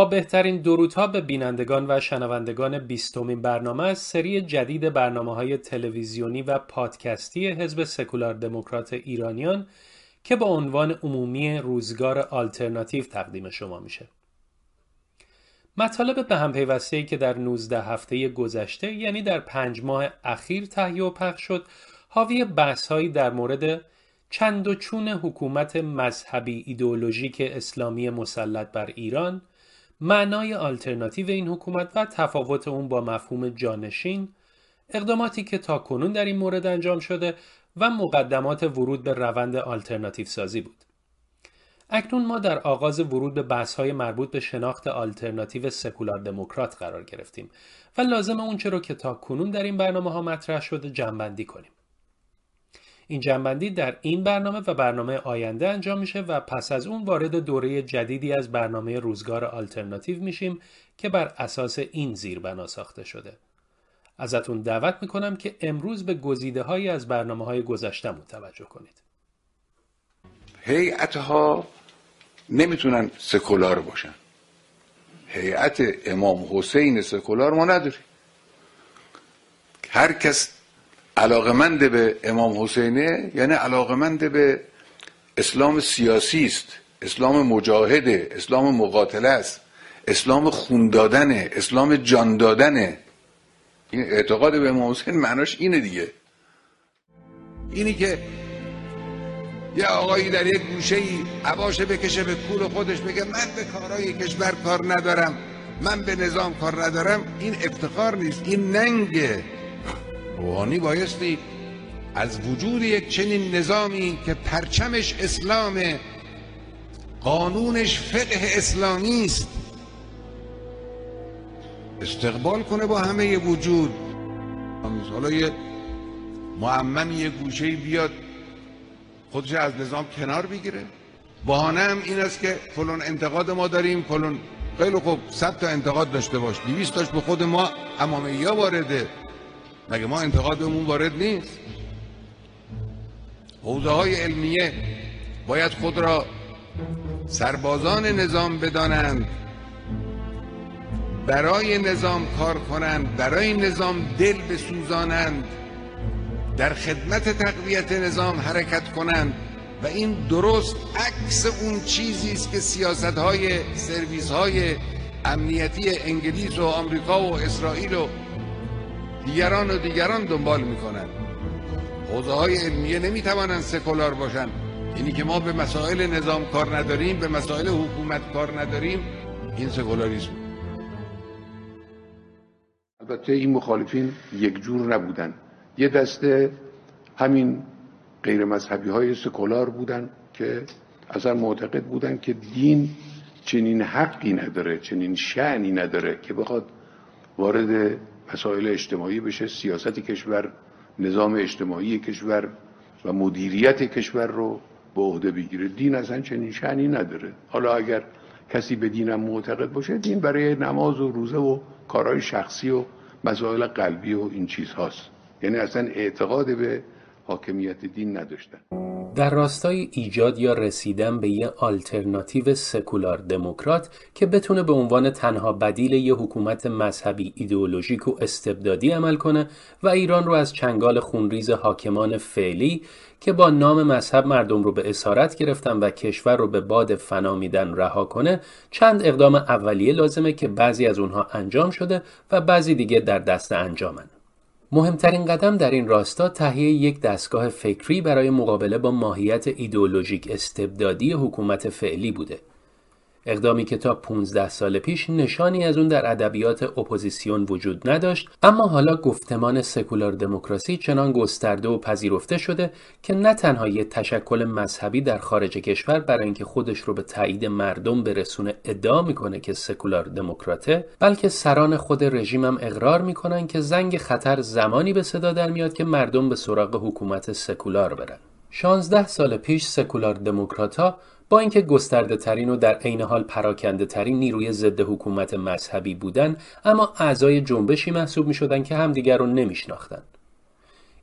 با بهترین درودها به بینندگان و شنوندگان بیستمین برنامه از سری جدید برنامه های تلویزیونی و پادکستی حزب سکولار دموکرات ایرانیان که با عنوان عمومی روزگار آلترناتیو تقدیم شما میشه. مطالب به هم پیوسته که در 19 هفته گذشته یعنی در پنج ماه اخیر تهیه و پخش شد حاوی بحثهایی در مورد چند و چون حکومت مذهبی ایدئولوژیک اسلامی مسلط بر ایران معنای آلترناتیو این حکومت و تفاوت اون با مفهوم جانشین اقداماتی که تا کنون در این مورد انجام شده و مقدمات ورود به روند آلترناتیو سازی بود. اکنون ما در آغاز ورود به بحث های مربوط به شناخت آلترناتیو سکولار دموکرات قرار گرفتیم و لازمه اونچه رو که تا کنون در این برنامه ها مطرح شده جمع‌بندی کنیم. این جمع‌بندی در این برنامه و برنامه آینده انجام میشه و پس از اون وارد دوره جدیدی از برنامه روزگار آلترناتیو میشیم که بر اساس این زیربنا ساخته شده. ازتون دعوت می‌کنم که امروز به گزیده هایی از برنامه های گذشته توجه کنید. هیئت ها نمی‌تونن سکولار باشن. هیئت امام حسین سکولار ما نداریم. هر کس علاقمند به امام حسینه یعنی علاقمند به اسلام سیاسی است. اسلام مجاهده اسلام مقاتله است. اسلام خون دادنه اسلام جان دادنه. این اعتقاد به امام حسین معناش اینه دیگه. اینی که یه آقایی در یک گوشه ای عباشه بکشه به کول خودش بگه من به کارهای کشور کار ندارم من به نظام کار ندارم. این افتخار نیست این ننگه. روحانی بایستی از وجود یک چنین نظامی که پرچمش اسلام قانونش فقه اسلامی است استقبال کنه با همه وجود. حالا یه معمم یه گوشه بیاد خودش از نظام کنار بگیره. بهانه هم این است که فلان انتقاد ما داریم فلان خیلی خوب صد تا انتقاد داشته باش 200 تاش به خود ما امامیه وارده. مگه ما انتقادمون وارد نیست؟ حوزه های علمیه باید خود را سربازان نظام بدانند برای نظام کار کنند برای نظام دل بسوزانند در خدمت تقویت نظام حرکت کنند و این درست عکس اون چیزی است که سیاست های سرویس های امنیتی انگلیس و آمریکا و اسرائیل و دیگران و دیگران دنبال می‌کنن. حوزه های علمیه نمی‌توانند سکولار باشن اینی که ما به مسائل نظام کار نداریم به مسائل حکومت کار نداریم. این سکولاریسم. البته این مخالفین یک جور نبودن. یه دسته همین غیر مذهبی های سکولار بودن که اصلا معتقد بودن که دین چنین حقی نداره چنین شعنی نداره که بخواد وارد مسائل اجتماعی بشه سیاست کشور نظام اجتماعی کشور و مدیریت کشور رو به عهده بگیره. دین اصلا چنین شعنی نداره. حالا اگر کسی به دینم معتقد باشه دین برای نماز و روزه و کارهای شخصی و مسائل قلبی و این چیز هاست یعنی اصلا اعتقاد به حاکمیت دین نداشتن. در راستای ایجاد یا رسیدن به یه آلترناتیو سکولار دموکرات که بتونه به عنوان تنها بدیل یه حکومت مذهبی ایدئولوژیک و استبدادی عمل کنه و ایران رو از چنگال خونریز حاکمان فعلی که با نام مذهب مردم رو به اسارت گرفتن و کشور رو به باد فنا میدن رها کنه چند اقدام اولیه لازمه که بعضی از اونها انجام شده و بعضی دیگه در دست انجامن. مهمترین قدم در این راستا تهیه یک دستگاه فکری برای مقابله با ماهیت ایدئولوژیک استبدادی حکومت فعلی بوده. اقدامی که تا 15 سال پیش نشانی از اون در ادبیات اپوزیسیون وجود نداشت اما حالا گفتمان سکولار دموکراسی چنان گسترده و پذیرفته شده که نه تنها یک تشکل مذهبی در خارج کشور برای اینکه خودش رو به تایید مردم برسونه ادعا می‌کنه که سکولار دموکراته بلکه سران خود رژیم هم اقرار می‌کنن که زنگ خطر زمانی به صدا در میاد که مردم به سراغ حکومت سکولار برن. 16 سال پیش سکولار دموکرات با اینکه گسترده ترین و در عین حال پراکنده ترین نیروی ضد حکومت مذهبی بودن اما اعضای جنبشی محسوب می شدن که همدیگر رو نمی شناختن.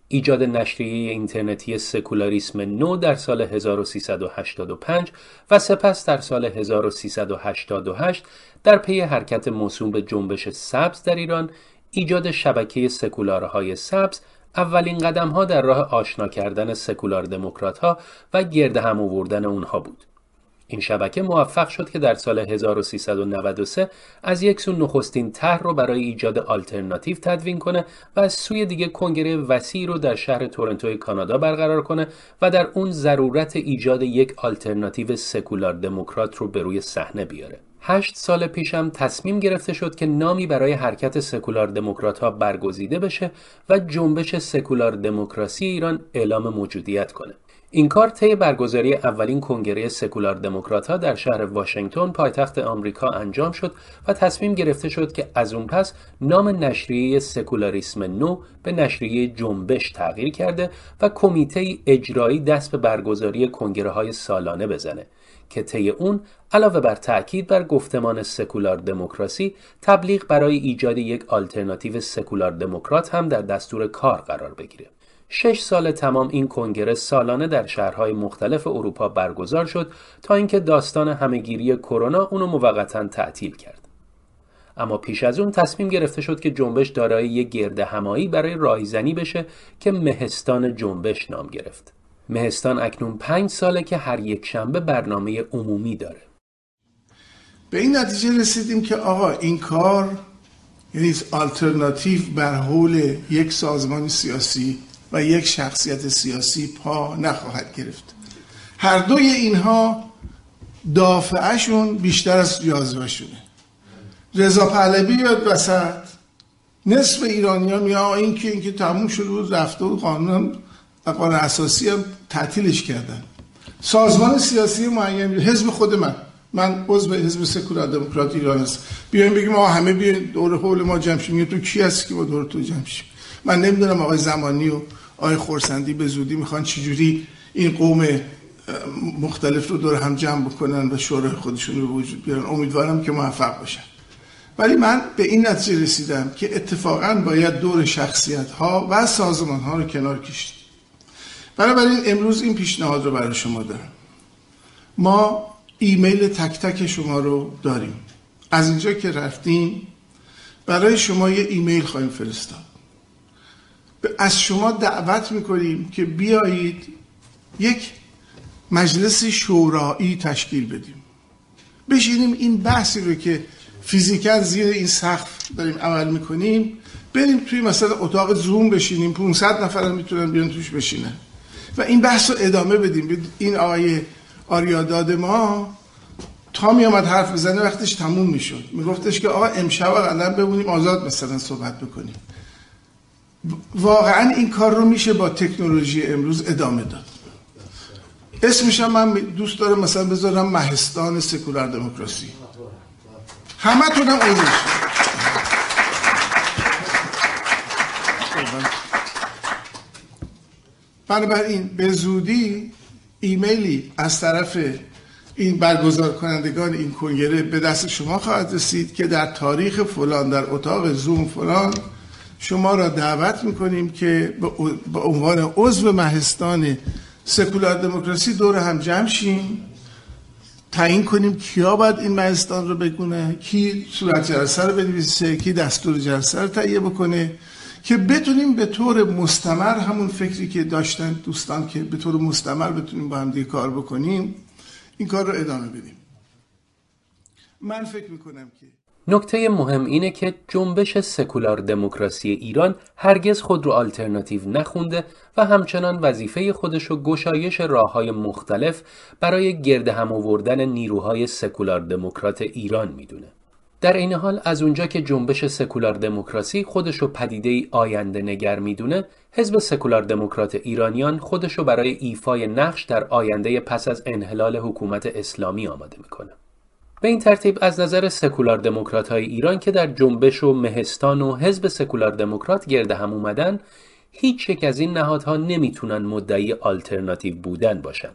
ایجاد نشریه اینترنتی سکولاریسم نو در سال 1385 و سپس در سال 1388 در پی حرکت موسوم به جنبش سبز در ایران ایجاد شبکه سکولارهای سبز اولین قدم ها در راه آشنا کردن سکولار دموکرات ها و گرد هم آوردن اونها بود. این شبکه موفق شد که در سال 1393 از یک سو نخستین طرح رو برای ایجاد آلترناتیو تدوین کنه و از سوی دیگه کنگره وسیع رو در شهر تورنتوی کانادا برقرار کنه و در اون ضرورت ایجاد یک آلترناتیو سکولار دموکرات رو به روی صحنه بیاره. هشت سال پیشم تصمیم گرفته شد که نامی برای حرکت سکولار دموکرات ها برگزیده بشه و جنبش سکولار دموکراسی ایران اعلام موجودیت کنه. این کار طی برگزاری اولین کنگره سکولار دموکرات ها در شهر واشنگتن پایتخت آمریکا انجام شد و تصمیم گرفته شد که از اون پس نام نشریه سکولاریسم نو به نشریه جنبش تغییر کرده و کمیته اجرایی دست به برگزاری کنگره های سالانه بزنه که طی اون علاوه بر تاکید بر گفتمان سکولار دموکراسی تبلیغ برای ایجاد یک آلترناتیو سکولار دموکرات هم در دستور کار قرار بگیره شش سال تمام این کنگره سالانه در شهرهای مختلف اروپا برگزار شد تا اینکه داستان همهگیری کرونا اونو موقتا تعطیل کرد. اما پیش از اون تصمیم گرفته شد که جنبش دارای یک گرد همایی برای رایزنی بشه که مهستان جنبش نام گرفت. مهستان اکنون پنج ساله که هر یک شنبه برنامه عمومی داره. به این نتیجه رسیدیم که آقا این کار یعنی آلترناتیو بر حول یک سازمان سیاسی و یک شخصیت سیاسی پا نخواهد گرفت هر دوی اینها دافعشون بیشتر از جاذبهشونه رضا پهلوی یاد وسط نصف ایرانی ها میگه این که این که تموم شده بود رفته و قانون و قانون اساسی هم تعطیلش کردن. سازمان سیاسی معین حزب خود من. من عضو حزب سکولار دموکرات ایران هست بیایم بگیم ما همه بیاین دور حول ما جمع شیم. تو کی هست که با دور تو جمع شیم؟ من نمی‌دونم آقای زمانی و آقای خورسندی به زودی می‌خوان چجوری این قوم مختلف رو دور هم جمع بکنن و شورای خودشون رو وجود بیارن. امیدوارم که موفق باشن. ولی من به این نتیجه رسیدم که اتفاقا باید دور شخصیت ها و سازمان ها رو کنار کشید بنابراین امروز این پیشنهاد رو برای شما دارم. ما ایمیل تک تک شما رو داریم. از اینجا که رفتیم برای شما یه ایمیل خواهیم فرستاد. از شما دعوت می‌کنیم که بیایید یک مجلس شورایی تشکیل بدیم. بشینیم این بحثی رو که فیزیکا زیر این سقف داریم عمل می‌کنیم بریم توی مثلا اتاق زوم بشینیم. 500 نفر می‌تونن بیان توش بشینن. و این بحث رو ادامه بدیم. این آقای آریاداد ما تا می آمد حرف بزنه وقتش تموم می‌شد. میگفتش که آقا امشب قدم بمونیم آزاد مثلا صحبت بکنیم. واقعا این کار رو میشه با تکنولوژی امروز ادامه داد. اسمش من دوست دارم مثلا بذارم مهستان سکولار دموکراسی. همه تونم عضوش بنابراین به زودی ایمیلی از طرف این برگزار کنندگان این کنگره به دست شما خواهد رسید که در تاریخ فلان در اتاق زوم فلان شما را دعوت می‌کنیم که به عنوان عضو مهستان سکولار دموکراسی دور هم جمع شیم تعیین کنیم کیا باید این مجلسان رو بگونه کی صورت جلسه رو بنویسه کی دستور جلسه رو تهیه بکنه. که بتونیم به طور مستمر همون فکری که داشتن دوستان که به طور مستمر بتونیم با هم دیگه کار بکنیم این کار رو ادامه بدیم من فکر می‌کنم که نکته مهم اینه که جنبش سکولار دموکراسی ایران هرگز خود رو آلترناتیو نخونده و همچنان وظیفه خودش رو گشایش راه های مختلف برای گرد هم آوردن نیروهای سکولار دموکرات ایران می‌دونه. در این حال از اونجا که جنبش سکولار دموکراسی خودش رو پدیده ای آینده نگر می‌دونه حزب سکولار دموکرات ایرانیان خودش رو برای ایفای نقش در آینده پس از انحلال حکومت اسلامی آماده می‌کنه. به این ترتیب از نظر سکولار دموکرات های ایران که در جنبش و مهستان و حزب سکولار دموکرات گرد هم اومدن هیچ یک از این نهادها نمی‌تونن مدعی آلترناتیو بودن باشن.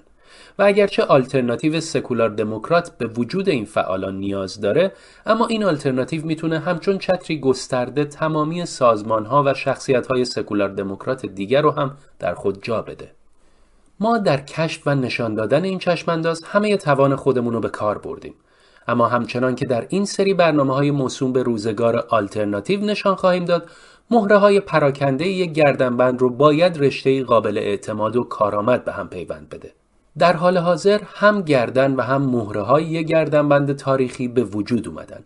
و اگرچه آلترناتیو سکولار دموکرات به وجود این فعالان نیاز داره اما این آلترناتیو می‌تونه همچون چتری گسترده تمامی سازمان ها و شخصیت های سکولار دموکرات دیگر رو هم در خود جا بده. ما در کشف و نشان دادن این چشمانداز همه توان خودمون رو به کار بردیم. اما همچنان که در این سری برنامه های موسوم به روزگار آلترناتیو نشان خواهیم داد مهره های پراکنده یک گردنبند رو باید رشته قابل اعتماد و کارآمد به هم پیوند بده. در حال حاضر هم گردن و هم مهره های گردنبند تاریخی به وجود اومدن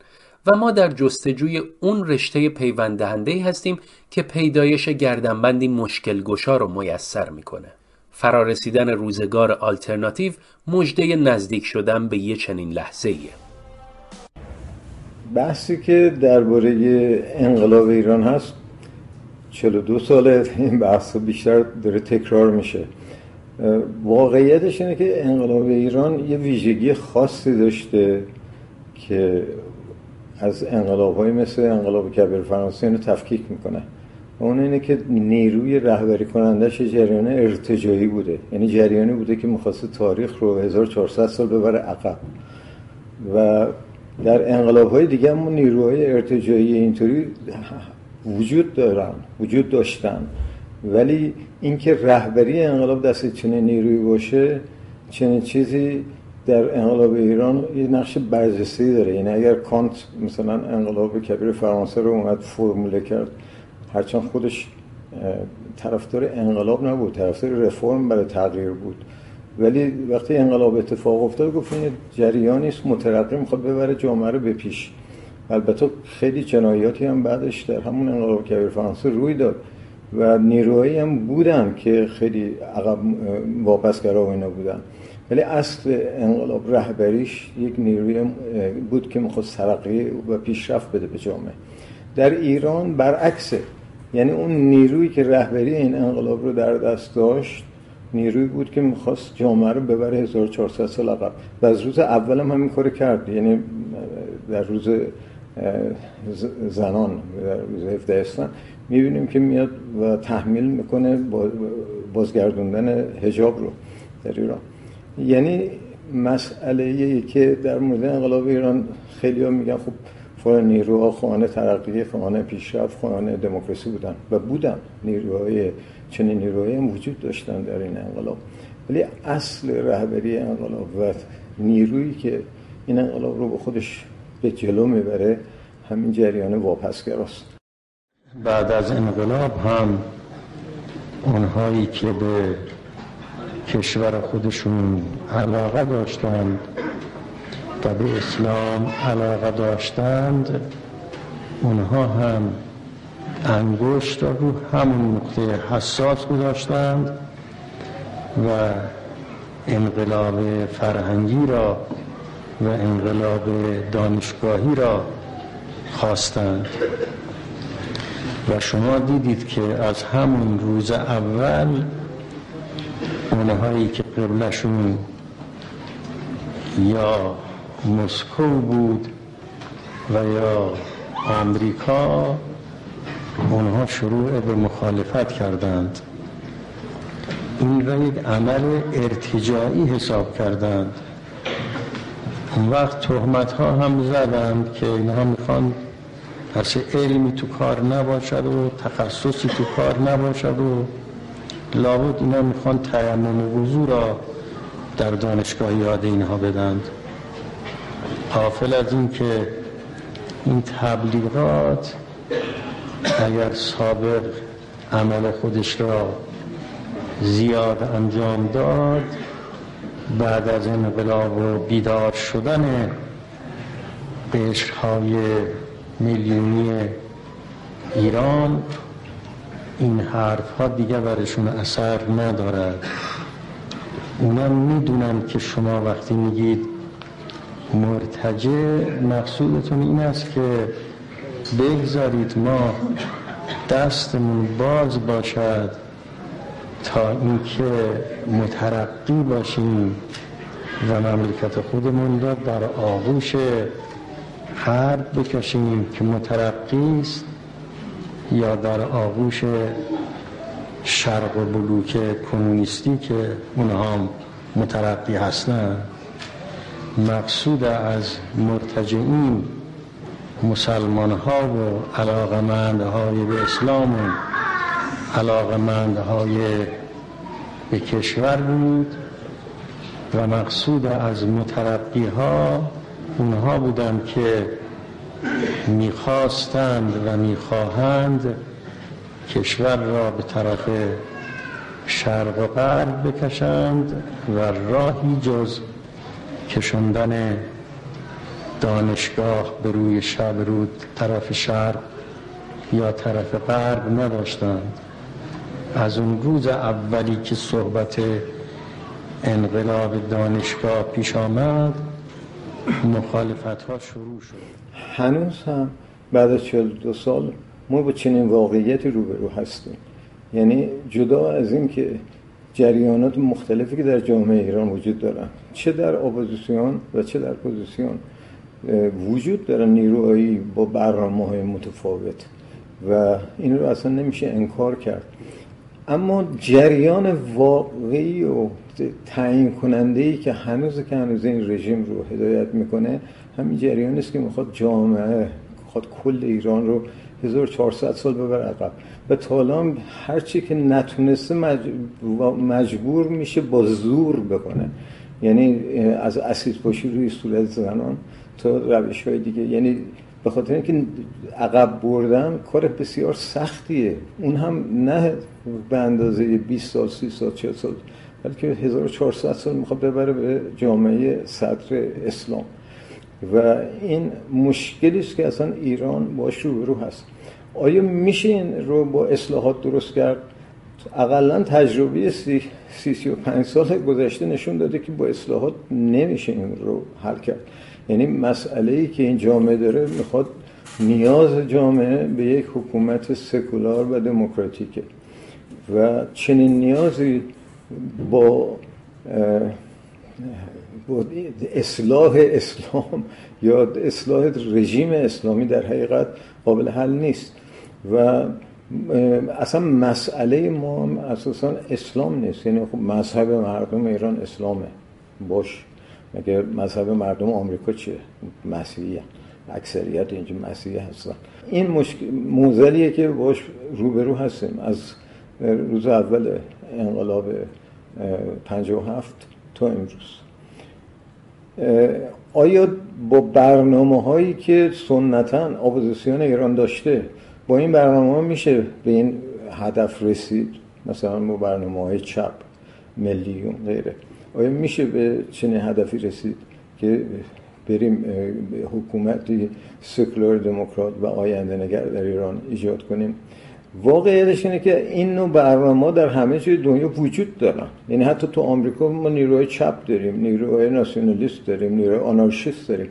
و ما در جستجوی اون رشته پیوند دهنده هستیم که پیدایش گردنبندی مشکل گشا رو میسر می‌کنه فرارسیدن روزگار آلترناتیو مژده نزدیک شدن به یه چنین لحظه ایه. بحثی که درباره انقلاب ایران هست 42 ساله این بحث بیشتر داره تکرار میشه واقعیتش اینه که انقلاب ایران یه ویژگی خاصی داشته که از انقلاب های مثل انقلاب کبیر فرانسه اینو تفکیک می‌کنه. اون اینه که نیروی رهبری کنندش جریان ارتجایی بوده. یعنی جریانی بوده که می‌خواسته تاریخ رو 1400 سال ببره عقب. و در انقلاب های دیگه هم نیروهای ارتجایی اینطوری وجود دارن وجود داشتن. ولی اینکه رهبری انقلاب دست چنین نیروی باشه چنین چیزی در انقلاب ایران یه نقش برجسته داره. یعنی اگر کانت مثلا انقلاب کبیر فرانسه رو اومد فرموله کرد هرچند خودش طرفدار انقلاب نبود طرفدار رفرم برای تغییر بود. ولی وقتی انقلاب اتفاق افتاد گفت این جریانی است مترقی می‌خواد ببره جامعه رو به پیش. البته خیلی جنایاتی هم بعدش در همون انقلاب کبیر فرانسه روی داد. و نیروهایی هم بودن که خیلی عقب واپسگرا و اینا بودن. ولی اصل انقلاب رهبریش یک نیروی بود که می‌خواست ترقی و پیشرفت بده به جامعه. در ایران برعکسه. یعنی اون نیرویی که رهبری این انقلاب رو در دست داشت نیروی بود که می‌خواست جامعه رو ببره 1400 سال عقب. و از روز اول هم همین کار کرد. یعنی در روز زنان در روز 17 اسفند می‌بینیم که میاد و تحمیل می‌کنه بازگردوندن هجاب رو در ایران. یعنی مسئله ای که در مورد انقلاب ایران خیلی ها میگن خب فلان نیروها خانه ترقی خانه پیشرفت خانه دموکراسی بودن و بودن. نیروهای چنین نیروهایی هم وجود داشتن در این انقلاب. ولی اصل رهبری انقلاب و نیرویی که این انقلاب رو به خودش به جلو می‌بره همین جریان واپسگراست. بعد از انقلاب هم اونهایی که به کشور خودشون علاقه داشتند و به اسلام علاقه داشتند اونها هم انگشت رو همون نقطه حساس گذاشتند و انقلاب فرهنگی را و انقلاب دانشگاهی را خواستند. و شما دیدید که از همون روز اول اونهایی که قبلشون یا مسکو بود و یا آمریکا اونها شروع به مخالفت کردند. این را یک عمل ارتجاعی حساب کردند. اون وقت تهمت ها هم زدند که اینها می‌خوان پس علمی تو کار نباشد و تخصصی تو کار نباشد و لابد اینا می‌خوان تیمم وضوع را در دانشگاه یاد اینها بدند. قافل از این که این تبلیغات اگر سابق عمل خودش را زیاد انجام داد بعد از انقلاب و بیدار شدن قشرهای میلیونی ایران این حرف ها دیگه برشون اثر ندارد. اونا می‌دونن که شما وقتی میگید مرتجه مقصودتون این است که بگذارید ما دستمون باز باشد تا اینکه مترقی باشیم و مملکت خودمون را در آغوش حرب بکشیم که مترقی است یا در آغوش شرق و بلوک کمونیستی که اونها مترقی هستند مقصود از مرتجعین مسلمان ها و علاقمند های به اسلام و علاقمند های به کشور بود و مقصود از مترقی ها اونها بودند که می‌خواستند و می‌خواهند کشور را به طرف شرق و غرب بکشند و راهی جز کشندن دانشگاه به روی شب رو طرف شرق یا طرف غرب نداشتند از اون روز اولی که صحبت انقلاب دانشگاه پیش آمد مخالفت ها شروع شد. هنوز هم بعد از 42 سال ما با چنین واقعیتی روبرو هستیم. یعنی جدا از این که جریانات مختلفی که در جامعه ایران وجود دارن چه در اپوزیسیون و چه در پوزیسیون وجود دارن نیروهایی با برنامه های متفاوت و این رو اصلا نمیشه انکار کرد. اما جریان واقعی و تعیین کننده ای که هنوز که هنوز این رژیم رو هدایت می‌کنه همین جریان است که می‌خواد جامعه می‌خواد کل ایران رو 1400 سال ببر عقب. به تالام هرچی که نتونسته مجبور میشه با زور بکنه. یعنی از اسید پاشی روی صورت زنان تا روش های دیگه. یعنی به خاطر اینکه عقب بردن کار بسیار سختیه. اون هم نه به اندازه 20 سال 30 سال 40 سال. بلکه 1400 سال می‌خواد ببره به جامعه صدر اسلام. و این مشکلی است که اصلا ایران باش رو هست. آیا میشه این رو با اصلاحات درست کرد؟ اقلا تجربه سی, سی, سی و پنج سال گذشته نشون داده که با اصلاحات نمیشه این رو حل کرد. یعنی مسئله ای که این جامعه داره می‌خواد نیاز جامعه به یک حکومت سکولار و دموکراتیکه. و چنین نیازی با اصلاح اسلام یا اصلاح رژیم اسلامی در حقیقت قابل حل نیست. و اصلا مسئله ما اساسا اسلام نیست. یعنی خب مذهب مردم ایران اسلامه. باش. مگه مذهب مردم آمریکا چیه؟ مسیحی اکثریت اینجا مسیحی هستن. این مشکل موزلیه که باش روبرو هستیم. از روز اول انقلاب 57 تا امروز. آیا با برنامه هایی که سنتا اپوزیسیون ایران داشته با این برنامه ها میشه به این هدف رسید؟ مثلا با برنامه های چپ ملیون غیره. آیا میشه به چنین هدفی رسید که بریم حکومتی سکولار دموکرات و آینده نگر در ایران ایجاد کنیم؟ واقعیتش اینه که این نوع برنامه در همه جای دنیا وجود دارن. یعنی حتی تو آمریکا ما نیروهای چپ داریم نیروهای ناسیونالیست داریم نیروهای آنارشیست داریم.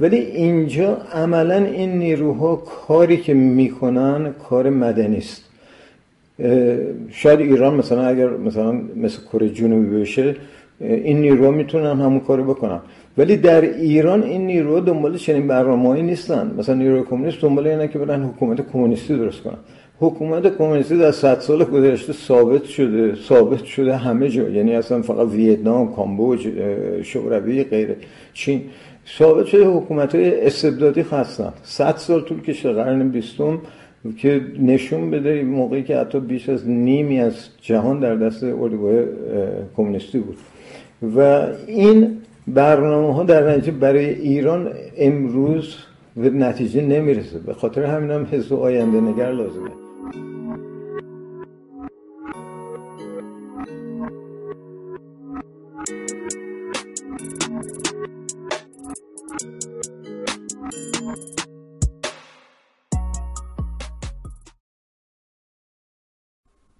ولی اینجا عملا این نیروها کاری که می‌کنن کار مدنی است. شاید ایران مثلا اگر مثلا مثل کره جنوبی بشه این نیروها می‌تونن همون کارو بکنن. ولی در ایران این نیروها دنبال چنین برنامه‌ای نیستن. مثلا نیروی کمونیست دنبال اینه که برن حکومت کمونیستی درست کنن. حکومت کمونیستی در صد سال گذشته ثابت شده ثابت شده همه جا. یعنی اصلا فقط ویتنام کامبوج شوروی غیره چین. ثابت شده حکومت های استبدادی هستن صد سال طول کشته قرن بیستم که نشون بده موقعی که حتی بیش از نیمی از جهان در دست اردوگاه کمونیستی بود. و این برنامه ها در نتیجه برای ایران امروز به نتیجه نمی‌رسه. به خاطر همین هم حزب آینده نگر لازمه.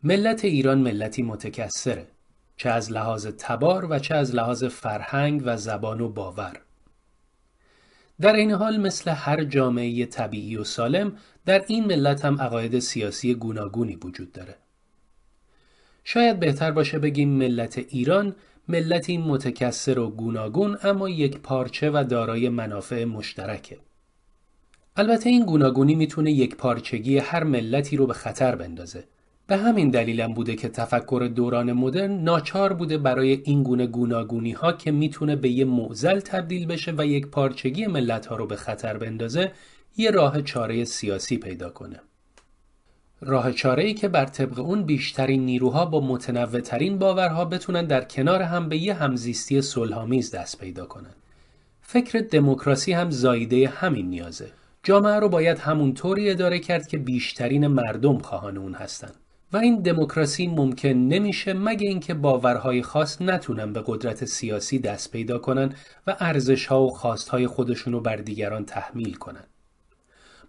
ملت ایران ملتی متکثره چه از لحاظ تبار و چه از لحاظ فرهنگ و زبان و باور. در این حال مثل هر جامعه طبیعی و سالم در این ملت هم عقاید سیاسی گوناگونی وجود داره. شاید بهتر باشه بگیم ملت ایران ملتی متکثر و گوناگون اما یک پارچه و دارای منافع مشترکه. البته این گوناگونی می‌تونه یک پارچگی هر ملتی رو به خطر بندازه. به همین دلیلم بوده که تفکر دوران مدرن ناچار بوده برای این گونه گوناگونی ها که می‌تونه به یه معزل تبدیل بشه و یک پارچگی ملت ها رو به خطر بندازه یه راه چاره سیاسی پیدا کنه. راه چاره ای که بر طبق اون بیشترین نیروها با متنوعترین باورها بتونن در کنار هم به یه همزیستی صلحآمیز دست پیدا کنن. فکر دموکراسی هم زایده همین نیازه. جامعه رو باید همونطوری اداره کرد که بیشترین مردم خواهان اون هستن. و این دموکراسی ممکن نمیشه مگه اینکه باورهای خاص نتونن به قدرت سیاسی دست پیدا کنن و ارزشها و خواستهای خودشون رو بر دیگران تحمیل کنن.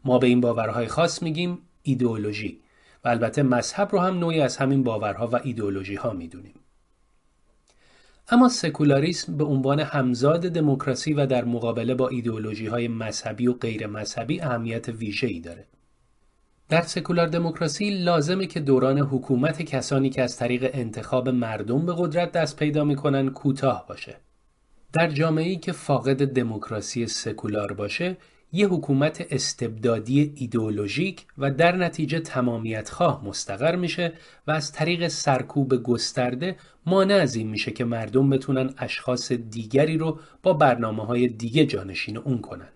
ما به این باورهای خاص میگیم ایدئولوژی و البته مذهب رو هم نوعی از همین باورها و ایدئولوژی ها می‌دونیم. اما سکولاریسم به عنوان همزاد دموکراسی و در مقابله با ایدئولوژی های مذهبی و غیر مذهبی اهمیت ویژه‌ای داره. در سکولار دموکراسی لازمه که دوران حکومت کسانی که از طریق انتخاب مردم به قدرت دست پیدا می‌کنن کوتاه باشه. در جامعه‌ای که فاقد دموکراسی سکولار باشه، یه حکومت استبدادی ایدئولوژیک و در نتیجه تمامیت خواه مستقر میشه و از طریق سرکوب گسترده مانع از این میشه که مردم بتونن اشخاص دیگری رو با برنامه های دیگه جانشین اون کنن.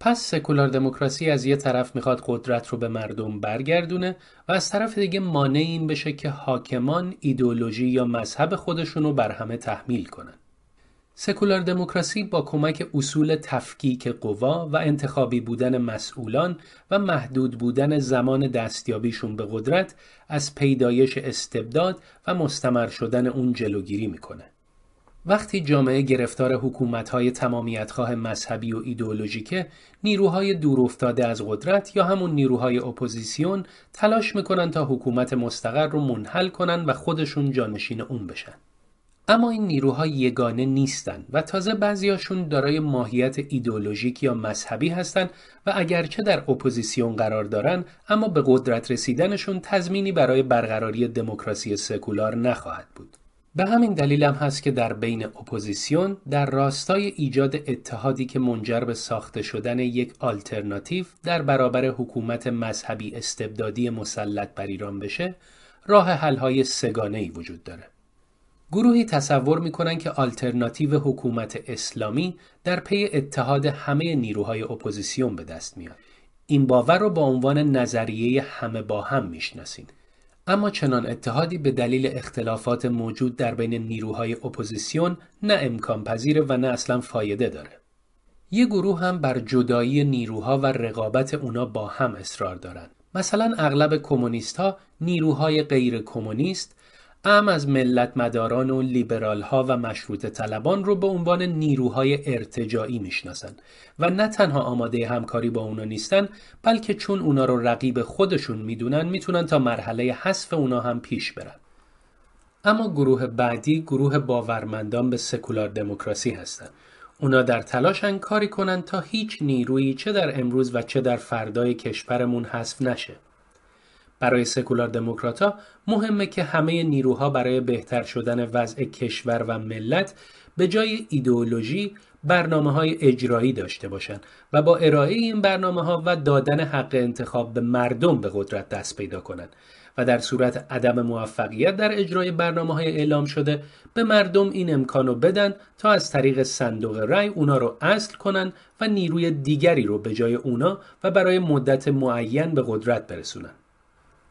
پس سکولار دموکراسی از یه طرف می‌خواد قدرت رو به مردم برگردونه و از طرف دیگه مانع این بشه که حاکمان ایدولوژی یا مذهب خودشون رو بر همه تحمیل کنن. سکولار دموکراسی با کمک اصول تفکیک قوا و انتخابی بودن مسئولان و محدود بودن زمان دستیابیشون به قدرت از پیدایش استبداد و مستمر شدن اون جلوگیری می‌کنه. وقتی جامعه گرفتار حکومت‌های تمامیتخواه مذهبی و ایدئولوژیکه نیروهای دورافتاده از قدرت یا همون نیروهای اپوزیسیون تلاش می‌کنن تا حکومت مستقر رو منحل کنن و خودشون جانشین اون بشن. اما این نیروها یگانه نیستن و تازه بعضیاشون دارای ماهیت ایدئولوژیک یا مذهبی هستند و اگرچه در اپوزیسیون قرار دارن اما به قدرت رسیدنشون تضمینی برای برقراری دموکراسی سکولار نخواهد بود. به همین دلیل هم هست که در بین اپوزیسیون در راستای ایجاد اتحادی که منجر به ساخته شدن یک آلترناتیو در برابر حکومت مذهبی استبدادی مسلط بر ایران بشه راه حل‌های سه‌گانه ای وجود داره. گروهی تصور می‌کنن که آلترناتیو حکومت اسلامی در پی اتحاد همه نیروهای اپوزیسیون به دست میاد. این باور رو با عنوان نظریه همه با هم می‌شناسیم اما چنان اتحادی به دلیل اختلافات موجود در بین نیروهای اپوزیسیون نه امکان پذیره و نه اصلا فایده داره. یه گروه هم بر جدایی نیروها و رقابت اونا با هم اصرار دارن. مثلا اغلب کمونیست ها نیروهای غیر کمونیست ام از ملت مداران و لیبرال ها و مشروط طلبان رو به عنوان نیروهای ارتجاعی می‌شناسن و نه تنها آماده همکاری با اونا نیستن بلکه چون اونا رو رقیب خودشون می‌دونن می‌تونن تا مرحله حذف اونا هم پیش برن. اما گروه بعدی گروه باورمندان به سکولار دموکراسی هستند. اونا در تلاشن کاری کنن تا هیچ نیرویی چه در امروز و چه در فردای کشورمون حذف نشه. برای سکولار دموکراتا مهمه که همه نیروها برای بهتر شدن وضع کشور و ملت به جای ایدئولوژی برنامه های اجرایی داشته باشند و با ارائه این برنامه ها و دادن حق انتخاب به مردم به قدرت دست پیدا کنند و در صورت عدم موفقیت در اجرای برنامه های اعلام شده به مردم این امکانو بدن تا از طریق صندوق رأی اونا رو اصل کنن و نیروی دیگری رو به جای اونا و برای مدت معین به قدرت برسونن.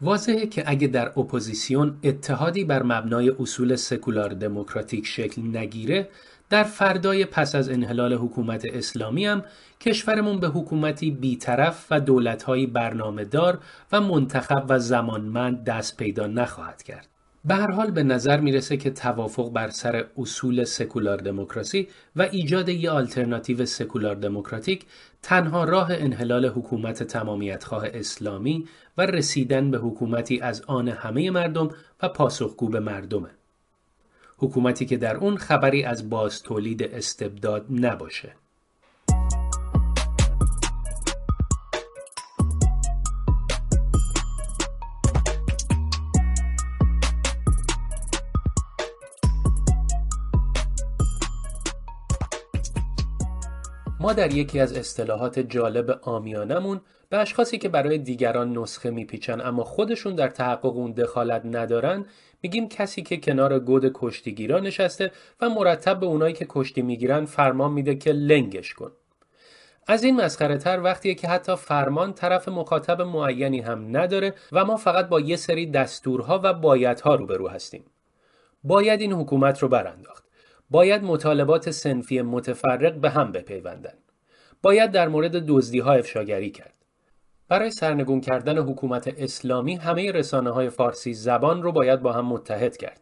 واضحه که اگه در اپوزیسیون اتحادی بر مبنای اصول سکولار دموکراتیک شکل نگیره در فردای پس از انحلال حکومت اسلامی هم کشورمون به حکومتی بیطرف و دولتهایی برنامه دار و منتخب و زمانمند دست پیدا نخواهد کرد. به هر حال به نظر می‌رسه که توافق بر سر اصول سکولار دموکراسی و ایجاد یک آلترناتیو سکولار دموکراتیک تنها راه انحلال حکومت تمامیتخواه اسلامی و رسیدن به حکومتی از آن همه مردم و پاسخگو به مردمه. حکومتی که در اون خبری از باز تولید استبداد نباشه. ما در یکی از اصطلاحات جالب آمیانمون به اشخاصی که برای دیگران نسخه میپیچن اما خودشون در تحقق اون دخالت ندارن میگیم کسی که کنار گود کشتیگیران نشسته و مرتب به اونایی که کشتی می‌گیرن فرمان میده که لنگش کن. از این مسخره تر وقتیه که حتی فرمان طرف مخاطب معینی هم نداره و ما فقط با یه سری دستورها و بایدها روبرو هستیم. باید این حکومت رو برانداخت. باید مطالبات صنفی متفرق به هم بپیوندن. باید در مورد دزدی ها افشاگری کرد. برای سرنگون کردن حکومت اسلامی همه رسانه های فارسی زبان رو باید با هم متحد کرد.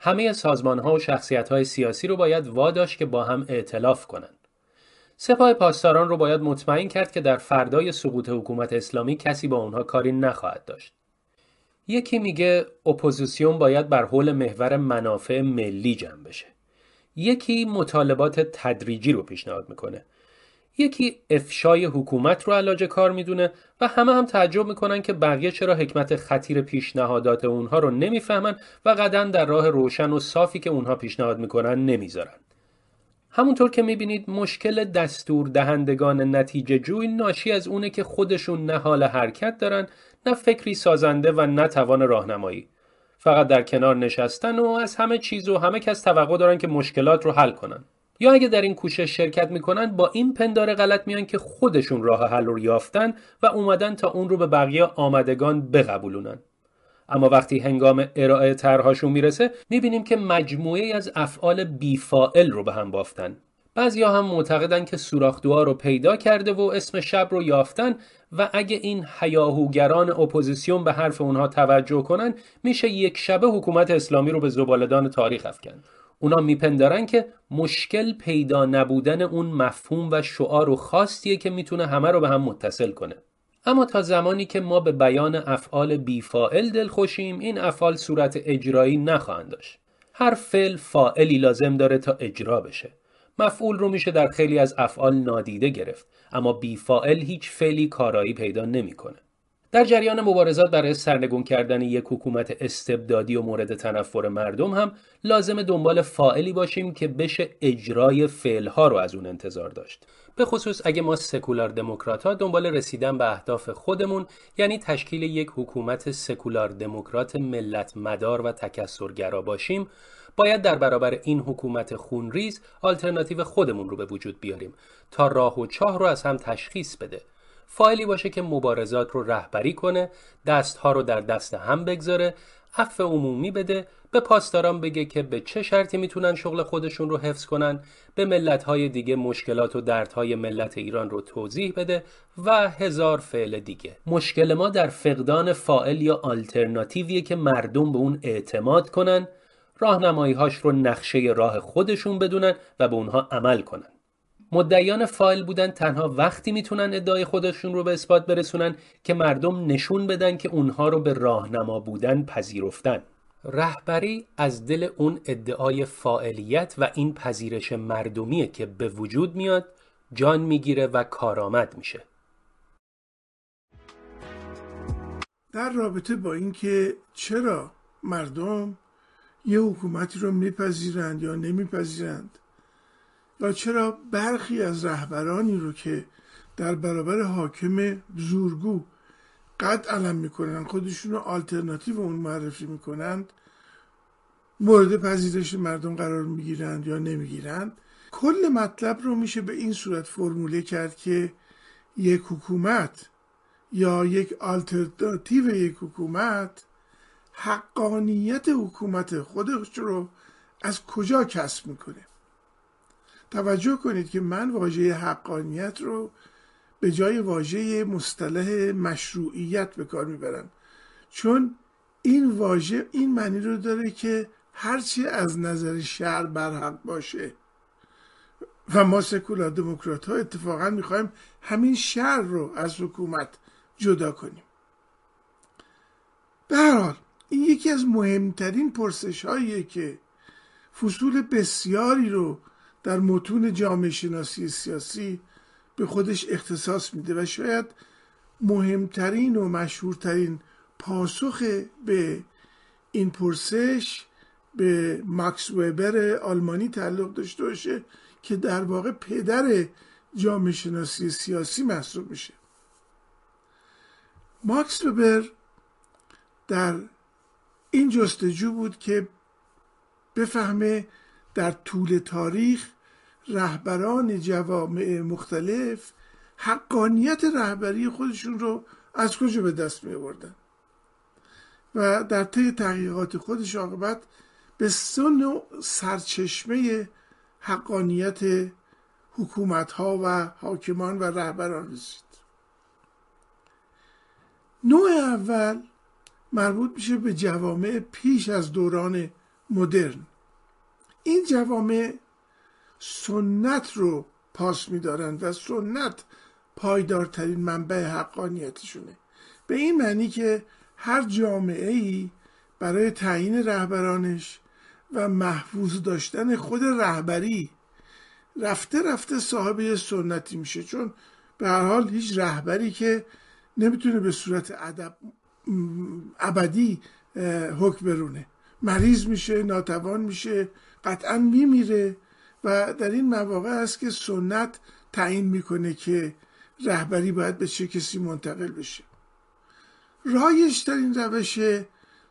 همه سازمان ها و شخصیت های سیاسی رو باید واداشت که با هم ائتلاف کنند. سپاه پاسداران رو باید مطمئن کرد که در فردای سقوط حکومت اسلامی کسی با اونها کاری نخواهد داشت. یکی میگه اپوزیسیون باید بر حول محور منافع ملی جمع بشه. یکی مطالبات تدریجی رو پیشنهاد می‌کنه. یکی افشای حکومت رو علاج کار می‌دونه و همه هم تعجب می‌کنن که بقیه چرا حکمت خطیر پیشنهادات اونها رو نمی‌فهمن و قدم در راه روشن و صافی که اونها پیشنهاد می‌کنن نمی‌ذارن. همونطور که می‌بینید مشکل دستور دهندگان نتیجه جوی ناشی از اونه که خودشون نه حال حرکت دارن نه فکری سازنده و نه توان راهنمایی. فقط در کنار نشستن و از همه چیز و همه کس توقع دارن که مشکلات رو حل کنن. یا اگه در این کوشش شرکت می‌کنن با این پندار غلط میان که خودشون راه حل رو یافتن و اومدن تا اون رو به بقیه آمدگان بقبولونن. اما وقتی هنگام ارائه طرحهاشون می‌رسه می‌بینیم که مجموعه از افعال بیفائل رو به هم بافتن. بعضیا هم معتقدن که سوراخدوها رو پیدا کرده و اسم شب رو یافتن و اگه این حیاهوگران اپوزیسیون به حرف اونها توجه کنن میشه یک شبه حکومت اسلامی رو به زبالدان تاریخ افکند. اونا میپندارن که مشکل پیدا نبودن اون مفهوم و شعار و خواستیه که می‌تونه همه رو به هم متصل کنه. اما تا زمانی که ما به بیان افعال بی‌فاعل دل خوشیم این افعال صورت اجرایی نخواهند داشت. هر فعل فاعلی لازم داره تا اجرا بشه. مفعول رو میشه در خیلی از افعال نادیده گرفت اما بیفائل هیچ فعلی کارایی پیدا نمی‌کنه. در جریان مبارزات برای سرنگون کردن یک حکومت استبدادی و مورد تنفر مردم هم لازم دنبال فائلی باشیم که بشه اجرای فعلها رو از اون انتظار داشت. به خصوص اگه ما سکولار دموکرات ها دنبال رسیدن به اهداف خودمون یعنی تشکیل یک حکومت سکولار دموکرات ملت مدار و تکسرگرا باشیم باید در برابر این حکومت خونریز آلترناتیو خودمون رو به وجود بیاریم تا راه و چاه رو از هم تشخیص بده. فایلی باشه که مبارزات رو رهبری کنه دستها رو در دست هم بگذاره عفو عمومی بده به پاسداران بگه که به چه شرطی می‌تونن شغل خودشون رو حفظ کنن به ملتهای دیگه مشکلات و دردهای ملت ایران رو توضیح بده و هزار فعل دیگه. مشکل ما در فقدان فائل یا آلترناتیویه که مردم به اون اعتماد کنن راهنماییهاش رو نقشه راه خودشون بدونن و به اونها عمل کنن. مدعیان فایل بودن تنها وقتی می‌تونن ادعای خودشون رو به اثبات برسونن که مردم نشون بدن که اونها رو به راهنما بودن پذیرفتن. رهبری از دل اون ادعای فاعلیت و این پذیرش مردمیه که به وجود میاد جان می‌گیره و کارآمد میشه. در رابطه با اینکه چرا مردم یه حکومتی رو میپذیرند یا نمیپذیرند. و چرا برخی از رهبرانی رو که در برابر حاکم زورگو قد علم می‌کنن خودشون رو آلترناتیو اون معرفی می‌کنند مورد پذیرش مردم قرار می‌گیرند یا نمی‌گیرند کل مطلب رو میشه به این صورت فرموله کرد که یک حکومت یا یک آلترناتیو یک حکومت حقانیت حکومت خودش رو از کجا کسب می‌کنه؟ توجه کنید که من واژه حقانیت رو به جای واژه مصطلح مشروعیت به کار می‌برم. چون این واژه این معنی رو داره که هرچی از نظر شهر برحق باشه. و ما سکولار دموکرات ها اتفاقا می‌خوایم همین شهر رو از حکومت جدا کنیم. به حال این یکی از مهمترین پرسش که فصول بسیاری رو در متون جامعه شناسی سیاسی به خودش اختصاص میده و شاید مهمترین و مشهورترین پاسخ به این پرسش به ماکس وبر آلمانی تعلق داشته باشه که در واقع پدر جامعه شناسی سیاسی محسوب میشه. ماکس وبر در این جستجو بود که بفهمه در طول تاریخ رهبران جوامع مختلف حقانیت رهبری خودشون رو از کجا به دست می آوردن و در طی تحقیقات خودش عاقبت به سن سرچشمه حقانیت حکومت ها و حاکمان و رهبران رسید. نوع اول مربوط میشه به جوامع پیش از دوران مدرن. این جوامع سنت رو پاس میدارند و سنت پایدارترین منبع حقانیتشونه. به این معنی که هر جامعه ای برای تعیین رهبرانش و محفوظ داشتن خود رهبری رفته رفته صاحب سنتی میشه. چون به هر حال هیچ رهبری که نمی‌تونه به صورت ادب ابدی حکم برونه. مریض میشه ناتوان میشه قطعا میمیره و در این مواقع است که سنت تعیین می‌کنه که رهبری باید به چه کسی منتقل بشه. رایش این روش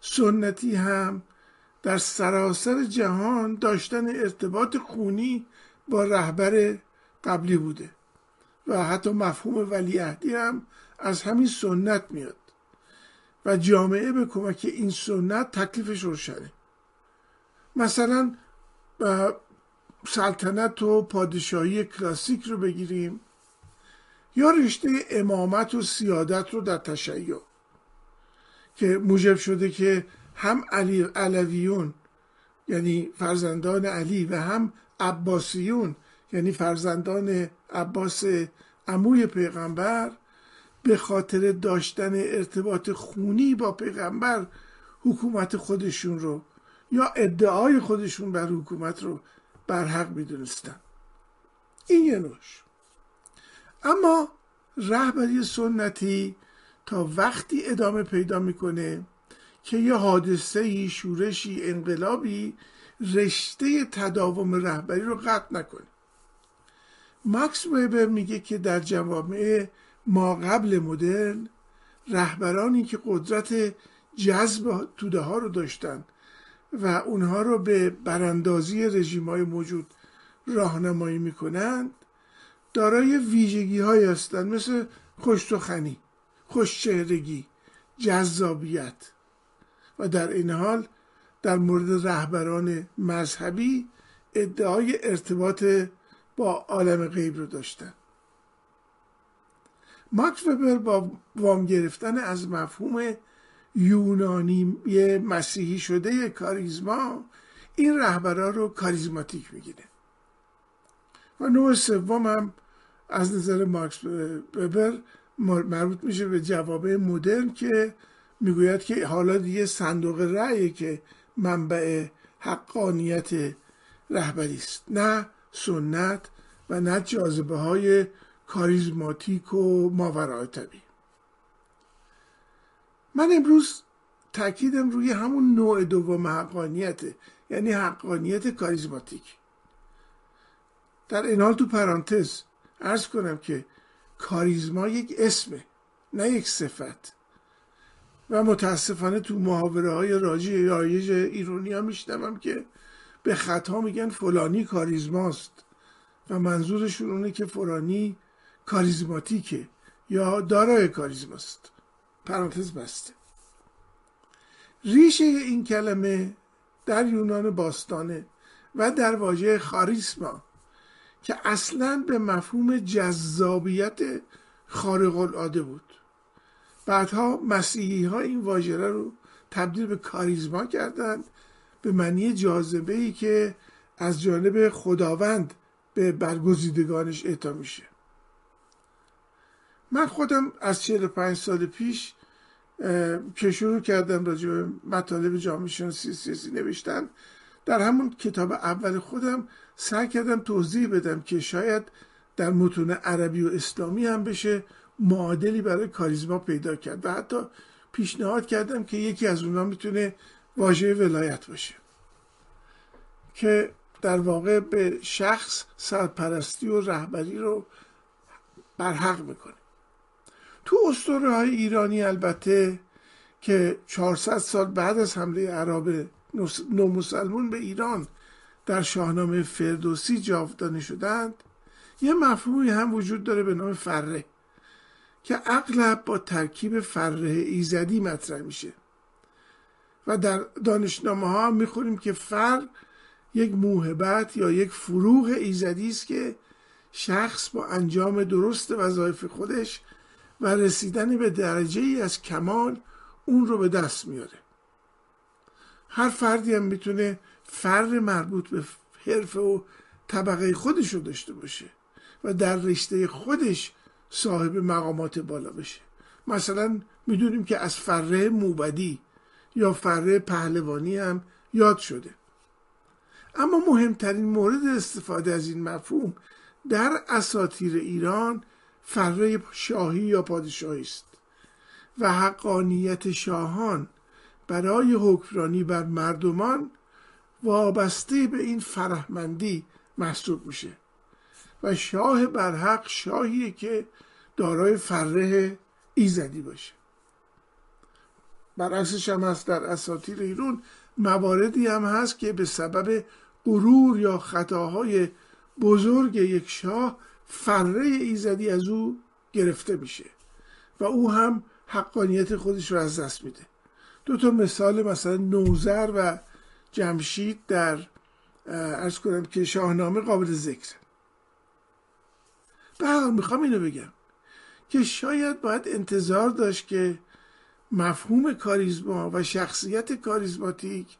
سنتی هم در سراسر جهان داشتن ارتباط خونی با رهبر قبلی بوده و حتی مفهوم ولیعهدی هم از همین سنت میاد. و جامعه به کمک این سنت تکلیفش روشنه. مثلا سلطنت و پادشاهی کلاسیک رو بگیریم یا رشته امامت و سیادت رو در تشیع. که موجب شده که هم علی علویون یعنی فرزندان علی و هم عباسیون یعنی فرزندان عباس عموی پیغمبر به خاطر داشتن ارتباط خونی با پیغمبر حکومت خودشون رو یا ادعای خودشون بر حکومت رو برحق می‌دونستن. این یه نوش. اما رهبری سنتی تا وقتی ادامه پیدا می‌کنه که یه حادثه شورشی انقلابی رشته تداوم رهبری رو قطع نکنه. ماکس ویبر میگه که در جوامع ما قبل مدرن رهبرانی که قدرت جذب توده ها رو داشتن و اونها رو به براندازی رژیم های موجود راهنمایی می‌کنند دارای ویژگی های هستند مثل خوشتخنی خوشچهرگی جذابیت. و در این حال در مورد رهبران مذهبی ادعای ارتباط با عالم غیب رو داشتن. ماکس وبر با وام گرفتن از مفهوم یونانی مسیحی شده کاریزما این رهبرا رو کاریزماتیک می‌گیره. و نوع سوم هم از نظر مارکس وبر مربوط میشه به جوابه مدرن که می‌گوید که حالا دیگه صندوق رأی که منبع حقانیت رهبری است. نه سنت و نه جاذبه های کاریزماتیک و ماورای طبیعی من امروز تاکیدم روی همون نوع دوم حقانیته یعنی حقانیت کاریزماتیک. در این حال تو پرانتز ارز کنم که کاریزما یک اسمه نه یک صفت. و متاسفانه تو محاوره های راجی رایج ایرونی ها میشنوم که به خطا میگن فلانی کاریزماست و منظورشون اونه که فلانی کاریزماتیکه. یا دارای کاریزماست. پرانتز بسته. ریشه این کلمه در یونان باستانه و در واژه خاریسما که اصلا به مفهوم جذابیت خارق العاده بود. بعدها مسیحی ها این واژه رو تبدیل به کاریزما کردند به معنی جاذبه ای که از جانب خداوند به برگزیدگانش اعطا میشه. من خودم از 45 سال پیش که شروع کردم راجع به مطالب جامعه شناسی سیاسی نوشتن در همون کتاب اول خودم سعی کردم توضیح بدم که شاید در متون عربی و اسلامی هم بشه معادلی برای کاریزما پیدا کرد و حتی پیشنهاد کردم که یکی از اونها می‌تونه واژه ولایت باشه. که در واقع به شخص سرپرستی و رهبری رو برحق می‌کنه تو اسطوره های ایرانی البته که 400 سال بعد از حمله عرب نومسلمون به ایران در شاهنامه فردوسی جاودانه شدند یه مفهومی هم وجود داره به نام فره که اغلب با ترکیب فره ایزدی مطرح میشه. و در دانشنامه ها می‌خوریم که فر یک موهبت یا یک فروغ ایزدی است که شخص با انجام درست وظایف خودش و رسیدن به درجه ای از کمال اون رو به دست میاره. هر فردی هم می‌تونه فر مربوط به حرف و طبقه خودش رو داشته باشه و در رشته خودش صاحب مقامات بالا بشه. مثلا می‌دونیم که از فره موبدی یا فره پهلوانی هم یاد شده. اما مهمترین مورد استفاده از این مفهوم در اساتیر ایران فره شاهی یا پادشاهی است و حقانیت شاهان برای حکمرانی بر مردمان وابسته به این فرهمندی محسوب میشه و شاه برحق شاهیه که دارای فره ایزدی باشه. برعکسش هم هست در اساطیر ایرون مواردی هم هست که به سبب غرور یا خطاهای بزرگ یک شاه فره ایزدی از او گرفته میشه و او هم حقانیت خودش رو از دست میده. دو تا مثال مثلا نوزر و جمشید در ارز کنم که شاهنامه قابل ذکر. به می‌خوام اینو بگم که شاید باید انتظار داشت که مفهوم کاریزما و شخصیت کاریزماتیک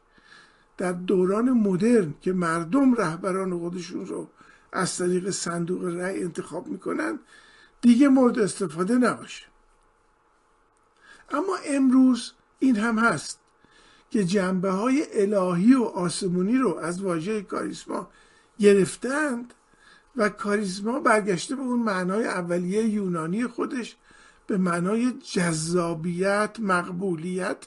در دوران مدرن که مردم رهبران خودشون رو از طریق صندوق رأی انتخاب می‌کنن دیگه مورد استفاده نباشه. اما امروز این هم هست که جنبه های الهی و آسمونی رو از واژه کاریسما گرفتند و کاریزما برگشته به اون معنای اولیه یونانی خودش به معنای جذابیت مقبولیت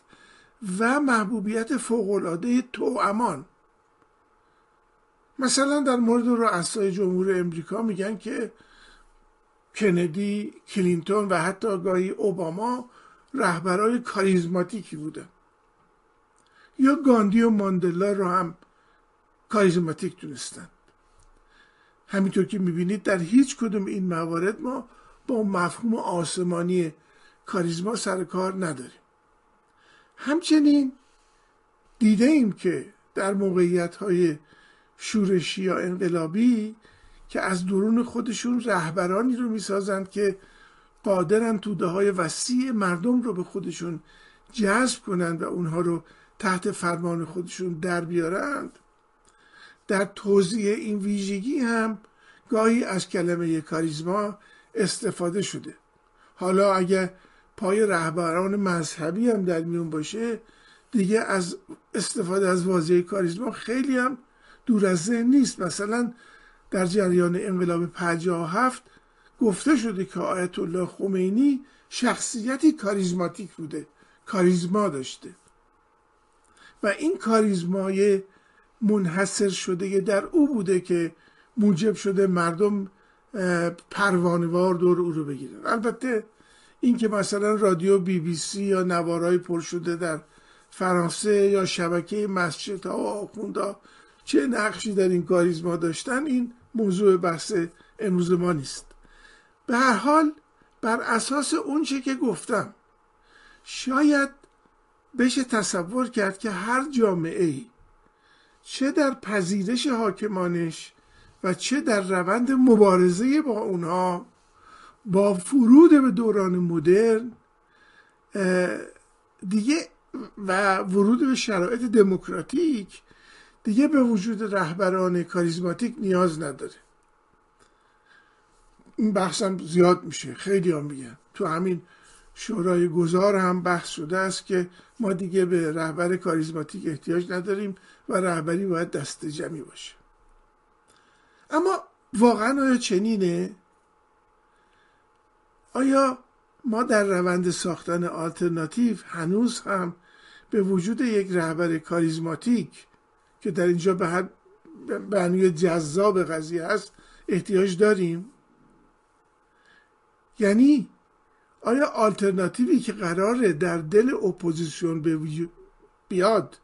و محبوبیت فوقالعاده تو امان مثلا در مورد رؤسای جمهور امریکا میگن که کندی کلینتون و حتی گاهی اوباما رهبرای کاریزماتیکی بودن. یا گاندی و ماندلا رو هم کاریزماتیک دونستند همینطور که می‌بینید در هیچ کدوم این موارد ما با مفهوم آسمانی کاریزما سر کار نداریم. همچنین دیده ایم که در موقعیت های شورشی یا انقلابی که از درون خودشون رهبرانی رو می‌سازند که قادرن توده های وسیع مردم رو به خودشون جذب کنند و اونها رو تحت فرمان خودشون در بیارند. در توضیح این ویژگی هم گاهی از کلمه کاریزما استفاده شده. حالا اگه پای رهبران مذهبی هم در میون باشه دیگه از استفاده از واژه کاریزما خیلی هم دور از ذهن نیست. مثلا در جریان انقلاب 57 گفته شده که آیت الله خمینی شخصیتی کاریزماتیک بوده کاریزما داشته. و این کاریزمای منحصر شده در او بوده که موجب شده مردم پروانوار دور او رو بگیرن. البته اینکه مثلا رادیو بی بی سی یا نوارای پر شده در فرانسه یا شبکه مسجد ها و آخوندا چه نقشی در این کاریزما داشتن؟ این موضوع بحث امروز ما نیست. به هر حال بر اساس اون چه که گفتم شاید بشه تصور کرد که هر جامعه ای چه در پذیرش حاکمانش و چه در روند مبارزه با اونها با فرود به دوران مدرن دیگه و ورود به شرایط دموکراتیک دیگه به وجود رهبران کاریزماتیک نیاز نداره. این بحثم زیاد میشه. خیلی هم میگن تو همین شورای گذار هم بحث شده است که ما دیگه به رهبر کاریزماتیک احتیاج نداریم و رهبری باید دسته جمعی باشه. اما واقعا آیا چنینه؟ آیا ما در روند ساختن آلترناتیو هنوز هم به وجود یک رهبر کاریزماتیک که در اینجا به هر بنوی جذاب قضیه هست احتیاج داریم. یعنی آیا آلترناتیوی که قراره در دل اپوزیسیون بیاد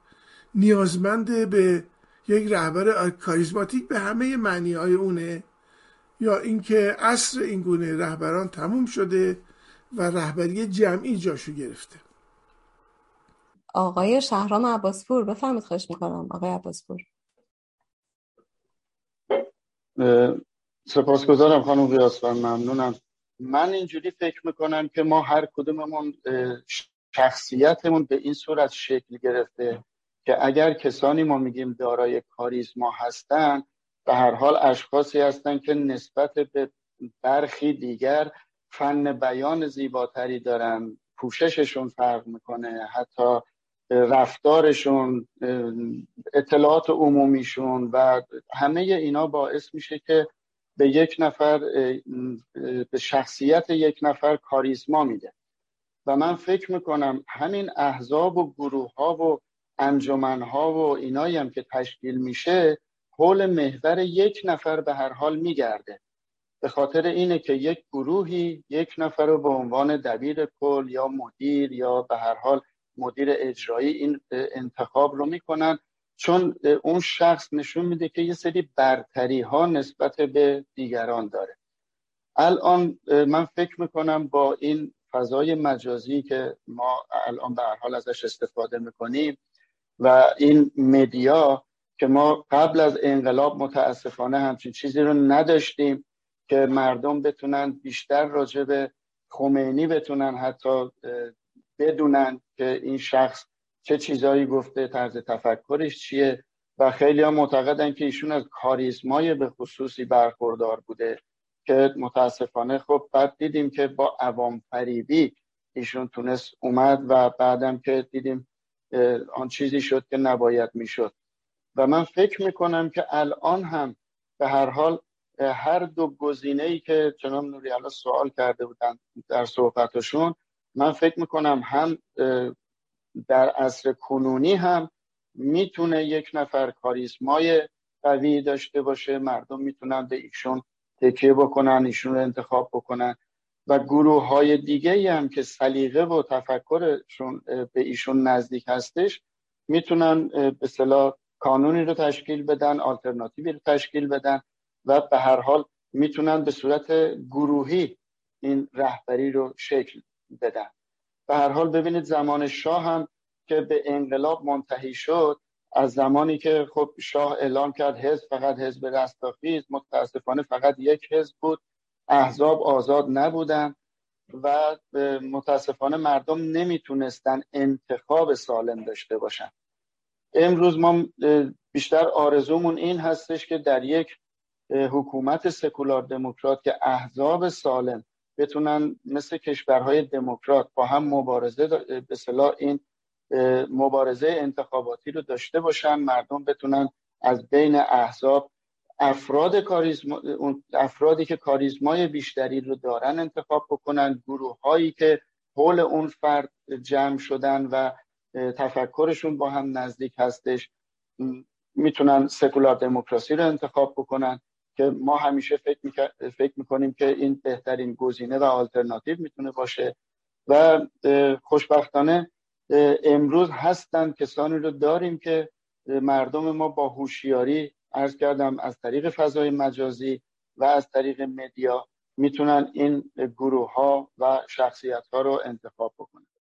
نیازمند به یک رهبر کاریزماتیک به همه معنی های اونه؟ یا اینکه عصر این گونه رهبران تموم شده و رهبری جمعی جاشو گرفته؟ آقای شهرام عباسپور بفرمید خواهش می‌کنم آقای عباسپور. سپاسگزارم خانم قیاسفر ممنونم. من اینجوری فکر می‌کنم که ما هر کدوممون شخصیتمون به این صورت شکل گرفته که اگر کسانی ما میگیم دارای کاریزما هستن به هر حال اشخاصی هستند که نسبت به برخی دیگر فن بیان زیباتری دارن پوشششون فرق می‌کنه حتی رفتارشون اطلاعات عمومیشون و همه اینا باعث میشه که به یک نفر به شخصیت یک نفر کاریزما میده. و من فکر می‌کنم همین احزاب و گروه ها و انجمن ها و اینایی هم که تشکیل میشه حول محور یک نفر به هر حال میگرده. به خاطر اینه که یک گروهی یک نفر رو به عنوان دبیر کل یا مدیر یا به هر حال مدیر اجرایی این انتخاب رو می‌کنن. چون اون شخص نشون میده که یه سری برتری ها نسبت به دیگران داره. الان من فکر می‌کنم با این فضای مجازی که ما الان به حال ازش استفاده می‌کنیم و این مدیا که ما قبل از انقلاب متاسفانه همچین چیزی رو نداشتیم که مردم بتونن بیشتر راجع به خمینی بتونن حتی بدونن که این شخص چه چیزایی گفته طرز تفکرش چیه و خیلی ها معتقدن که ایشون از کاریزمای به خصوصی برخوردار بوده که متاسفانه خب بعد دیدیم که با عوام فریبی ایشون تونست اومد و بعدم که دیدیم آن چیزی شد که نباید می‌شد. و من فکر می‌کنم که الان هم به هر حال هر دو گزینه ای که جناب نوری سوال کرده بودن در صحبتشون من فکر می‌کنم هم در عصر کنونی هم می‌تونه یک نفر کاریزمای قوی داشته باشه. مردم می‌تونن به ایشون تکیه بکنن ایشون رو انتخاب بکنن. و گروه های دیگه هم که سلیقه و تفکرشون به ایشون نزدیک هستش می‌تونن به صلاح کانونی رو تشکیل بدن آلترناتیوی رو تشکیل بدن و به هر حال می‌تونن به صورت گروهی این رهبری رو شکل بدن به هر حال ببینید زمان شاه هم که به انقلاب منتهی شد از زمانی که خب شاه اعلام کرد حزب فقط حزب رستاخیز متاسفانه فقط یک حزب بود احزاب آزاد نبودن و متاسفانه مردم نمی‌تونستن انتخاب سالم داشته باشن. امروز ما بیشتر آرزومون این هستش که در یک حکومت سکولار دموکرات که احزاب سالم بتونن مثل کشورهای دموکرات با هم مبارزه به صلاح این مبارزه انتخاباتی رو داشته باشن مردم بتونن از بین احزاب افراد کاریزما، افرادی که کاریزمای بیشتری رو دارن انتخاب بکنن گروه هایی که حول اون فرد جمع شدن و تفکرشون با هم نزدیک هستش می‌تونن سکولار دموکراسی رو انتخاب بکنن. که ما همیشه فکر, می... فکر می‌کنیم که این بهترین گزینه و آلترناتیو می‌تونه باشه و خوشبختانه امروز هستن کسانی رو داریم که مردم ما با هوشیاری ارز کردم از طریق فضای مجازی و از طریق مدیا می‌تونن این گروه ها و شخصیت ها رو انتخاب بکنن.